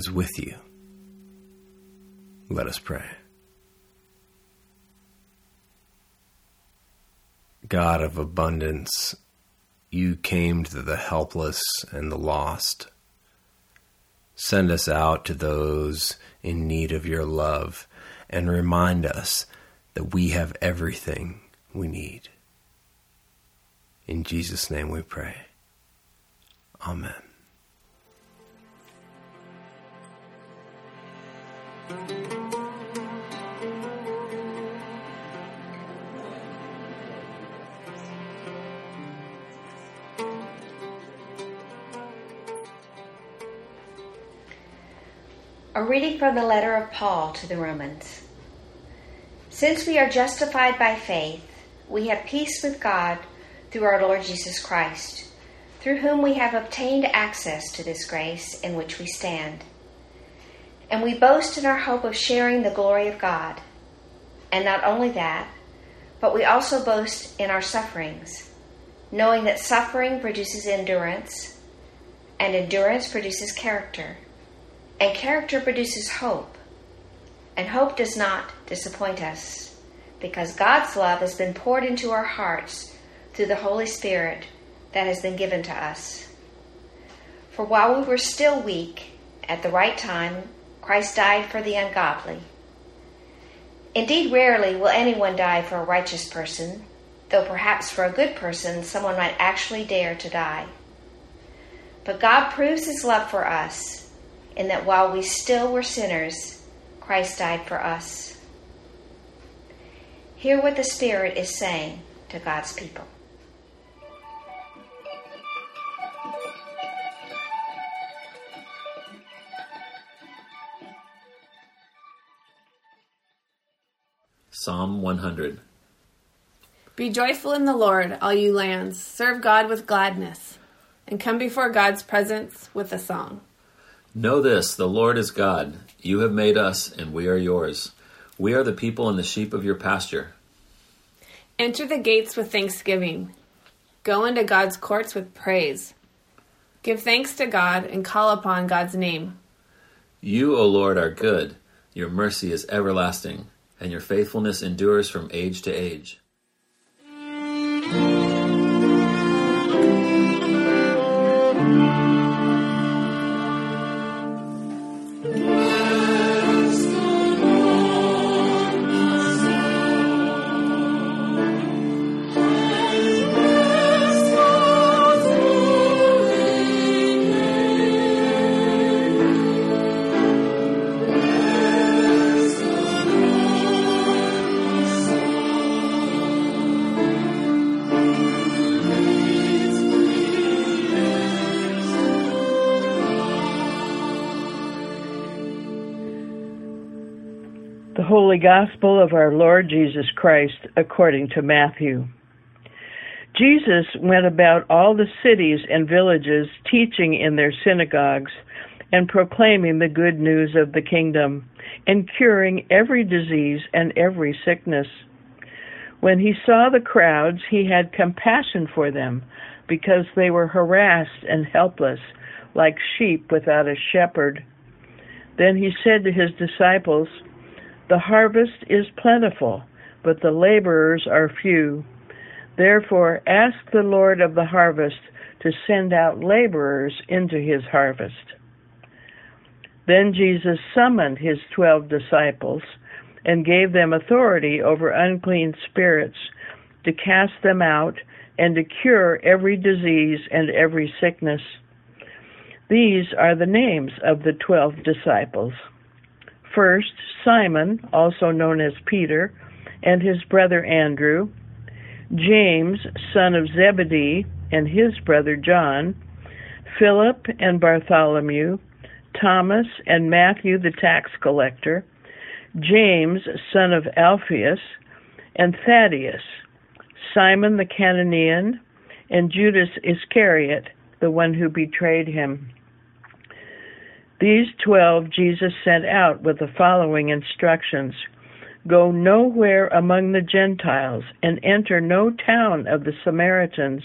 Is with you. Let us pray. God of abundance, you came to the helpless and the lost. Send us out to those in need of your love and remind us that we have everything we need. In Jesus' name we pray. Amen. A reading from the letter of Paul to the Romans. Since we are justified by faith, we have peace with God through our Lord Jesus Christ, through whom we have obtained access to this grace in which we stand. And we boast in our hope of sharing the glory of God. And not only that, but we also boast in our sufferings, knowing that suffering produces endurance, and endurance produces character, and character produces hope. And hope does not disappoint us, because God's love has been poured into our hearts through the Holy Spirit that has been given to us. For while we were still weak, at the right time, Christ died for the ungodly. Indeed, rarely will anyone die for a righteous person, though perhaps for a good person someone might actually dare to die. But God proves his love for us in that while we still were sinners, Christ died for us. Hear what the Spirit is saying to God's people. Psalm 100 Be joyful in the Lord, all you lands. Serve God with gladness, and come before God's presence with a song. Know this the Lord is God. You have made us, and we are yours. We are the people and the sheep of your pasture. Enter the gates with thanksgiving. Go into God's courts with praise. Give thanks to God and call upon God's name. You, O Lord, are good. Your mercy is everlasting, and your faithfulness endures from age to age. The Holy Gospel of our Lord Jesus Christ according to Matthew. Jesus went about all the cities and villages, teaching in their synagogues and proclaiming the good news of the kingdom, and curing every disease and every sickness. When he saw the crowds, he had compassion for them, because they were harassed and helpless, like sheep without a shepherd. Then he said to his disciples, the harvest is plentiful, but the laborers are few. Therefore, ask the Lord of the harvest to send out laborers into his harvest. Then Jesus summoned his twelve disciples and gave them authority over unclean spirits to cast them out and to cure every disease and every sickness. These are the names of the twelve disciples. First, Simon, also known as Peter, and his brother Andrew, James, son of Zebedee, and his brother John, Philip and Bartholomew, Thomas and Matthew the tax collector, James, son of Alphaeus, and Thaddeus, Simon the Cananean, and Judas Iscariot, the one who betrayed him. These twelve Jesus sent out with the following instructions Go nowhere among the Gentiles, and enter no town of the Samaritans,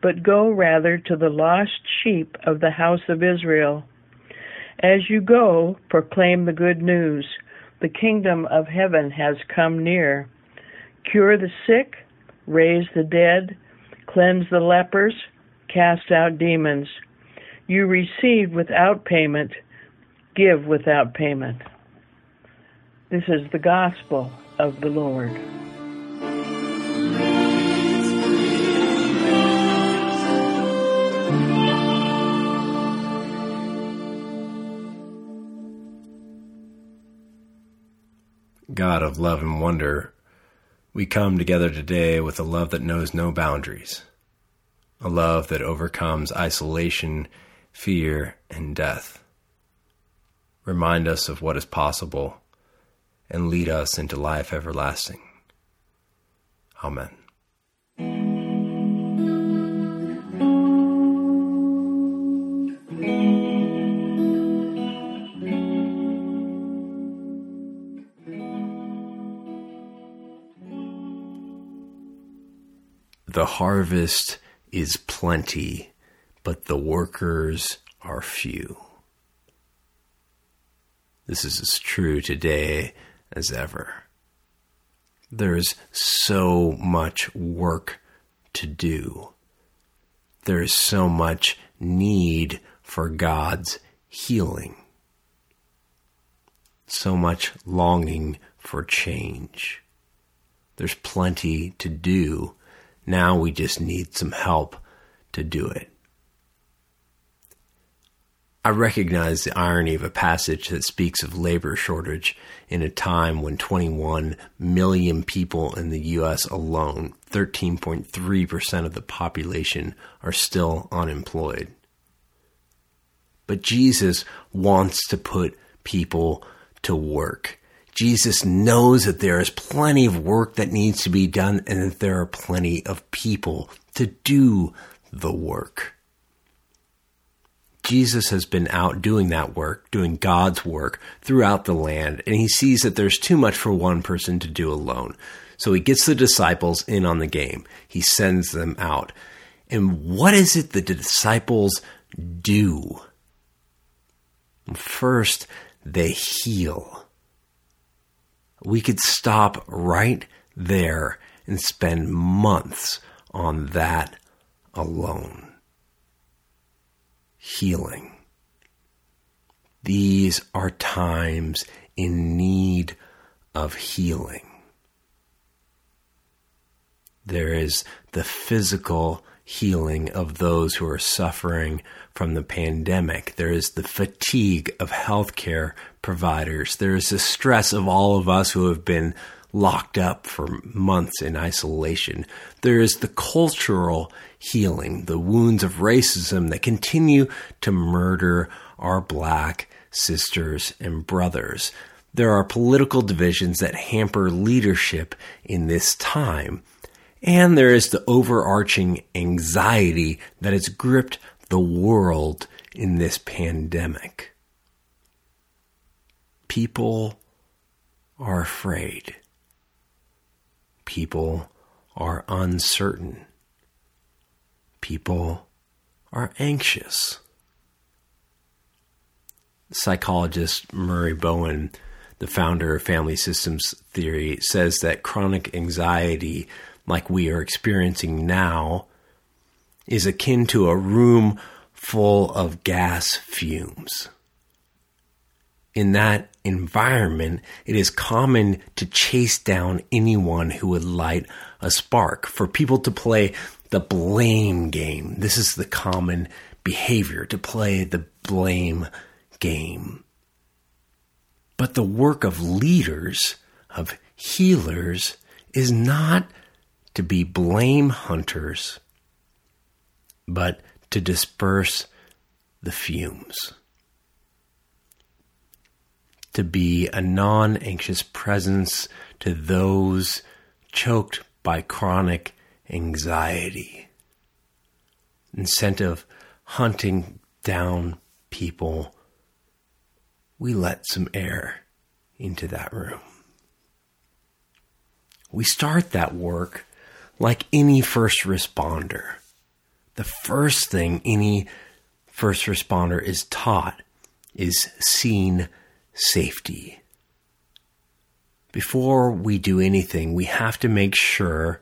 but go rather to the lost sheep of the house of Israel. As you go, proclaim the good news. The kingdom of heaven has come near. Cure the sick, raise the dead, cleanse the lepers, cast out demons. You receive without payment, give without payment. This is the gospel of the Lord. God of love and wonder, we come together today with a love that knows no boundaries, a love that overcomes isolation, fear, and death. Remind us of what is possible and lead us into life everlasting. Amen. The harvest is plenty, but the workers are few. This is as true today as ever. There's so much work to do. There's so much need for God's healing. So much longing for change. There's plenty to do now we just need some help to do it. I recognize the irony of a passage that speaks of labor shortage in a time when 21 million people in the U.S. alone, 13.3% of the population, are still unemployed. But Jesus wants to put people to work. Jesus knows that there is plenty of work that needs to be done and that there are plenty of people to do the work. Jesus has been out doing that work, doing God's work throughout the land, and he sees that there's too much for one person to do alone. So he gets the disciples in on the game. He sends them out. And what is it the disciples do? First, they heal we could stop right there and spend months on that alone. Healing. These are times in need of healing. There is the physical healing of those who are suffering from the pandemic. There is the fatigue of healthcare providers. There is the stress of all of us who have been locked up for months in isolation. There is the cultural healing, the wounds of racism that continue to murder our black sisters and brothers. There are political divisions that hamper leadership in this time. And there is the overarching anxiety that has gripped the world in this pandemic. People are afraid. People are uncertain. People are anxious. Psychologist Murray Bowen, the founder of family systems theory, says that chronic anxiety, like we are experiencing now, is akin to a room full of gas fumes. In that environment, it is common to chase down anyone who would light a spark, for people to play the blame game. This is the common behavior to play the blame game. But the work of leaders, of healers, is not to be blame hunters but to disperse the fumes. To be a non anxious presence to those choked by chronic anxiety. Instead of hunting down people, we let some air into that room. We start that work like any first responder the first thing any first responder is taught is scene safety. Before we do anything, we have to make sure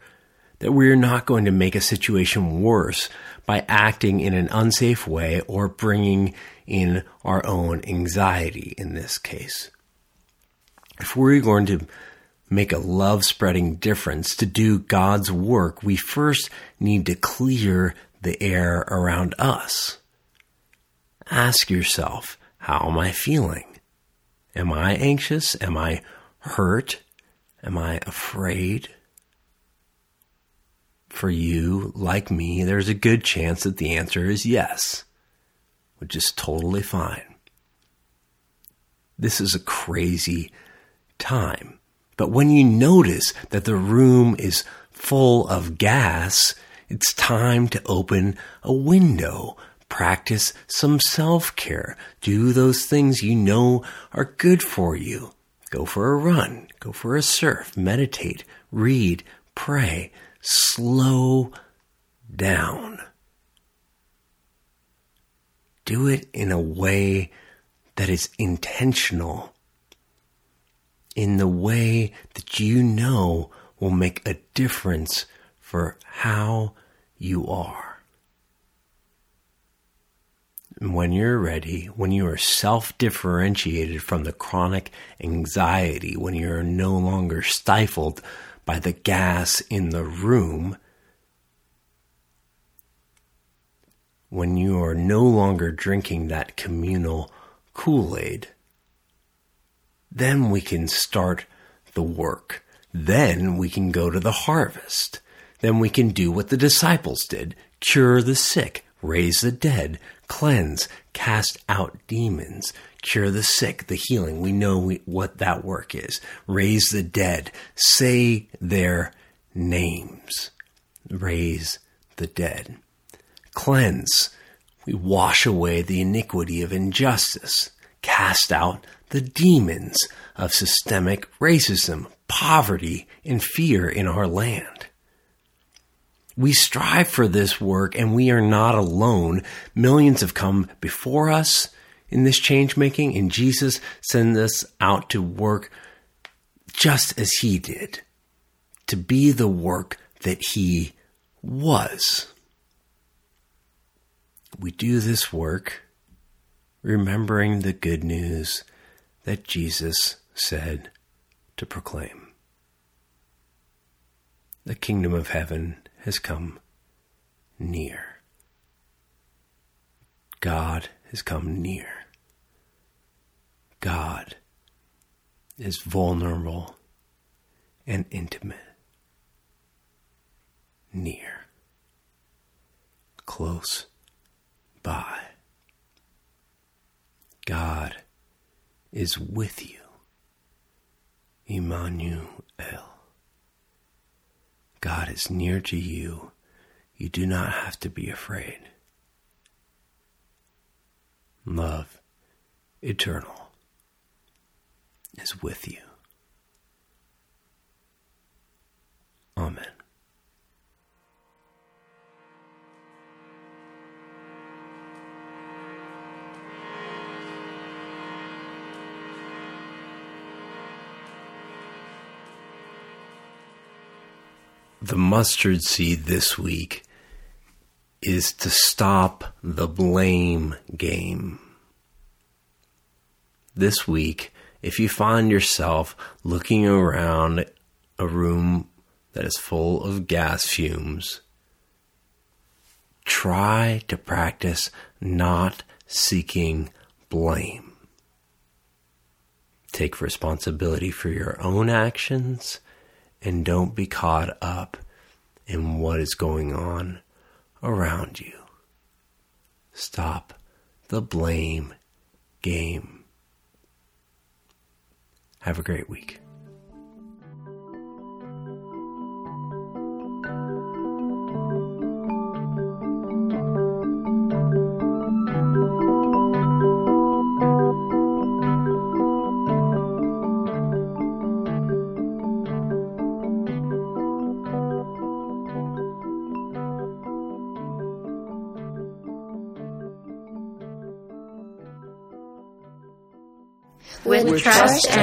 that we're not going to make a situation worse by acting in an unsafe way or bringing in our own anxiety in this case. If we're going to make a love spreading difference to do God's work, we first need to clear the air around us. Ask yourself, how am I feeling? Am I anxious? Am I hurt? Am I afraid? For you, like me, there's a good chance that the answer is yes, which is totally fine. This is a crazy time. But when you notice that the room is full of gas, it's time to open a window Practice some self care. Do those things you know are good for you. Go for a run. Go for a surf. Meditate. Read. Pray. Slow down. Do it in a way that is intentional. In the way that you know will make a difference for how you are when you're ready, when you are self differentiated from the chronic anxiety, when you're no longer stifled by the gas in the room, when you are no longer drinking that communal Kool Aid, then we can start the work. Then we can go to the harvest. Then we can do what the disciples did cure the sick, raise the dead, cleanse, cast out demons, cure the sick, the healing. We know we, what that work is. Raise the dead, say their names. Raise the dead. Cleanse. We wash away the iniquity of injustice. Cast out the demons of systemic racism, poverty, and fear in our land. We strive for this work and we are not alone. Millions have come before us in this change making, and Jesus sends us out to work just as he did, to be the work that he was. We do this work remembering the good news that Jesus said to proclaim. The kingdom of heaven has come near. God has come near. God is vulnerable and intimate. Near. Close by. God is with you. Emmanuel. God is near to you. You do not have to be afraid. Love, eternal, is with you. The mustard seed this week is to stop the blame game. This week, if you find yourself looking around a room that is full of gas fumes, try to practice not seeking blame. Take responsibility for your own actions and don't be caught up in what is going on around you. Stop the blame game. Have a great week.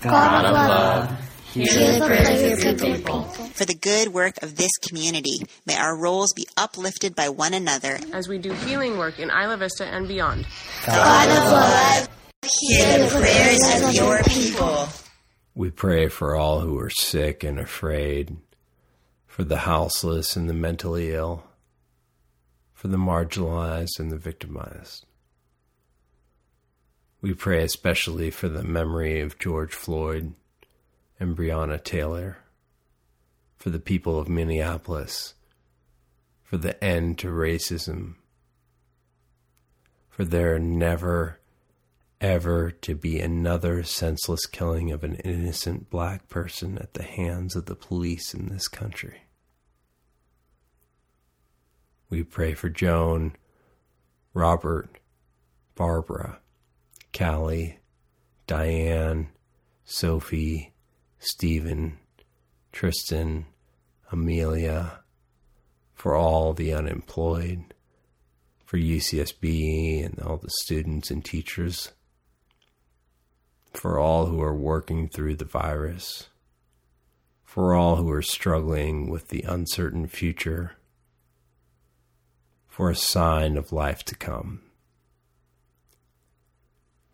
God of love, hear the prayers of your people. For the good work of this community, may our roles be uplifted by one another as we do healing work in Isla Vista and beyond. God of love, hear the prayers of your people. We pray for all who are sick and afraid, for the houseless and the mentally ill, for the marginalized and the victimized. We pray especially for the memory of George Floyd and Breonna Taylor, for the people of Minneapolis, for the end to racism, for there never, ever to be another senseless killing of an innocent black person at the hands of the police in this country. We pray for Joan, Robert, Barbara, Callie, Diane, Sophie, Stephen, Tristan, Amelia, for all the unemployed, for UCSB and all the students and teachers, for all who are working through the virus, for all who are struggling with the uncertain future, for a sign of life to come.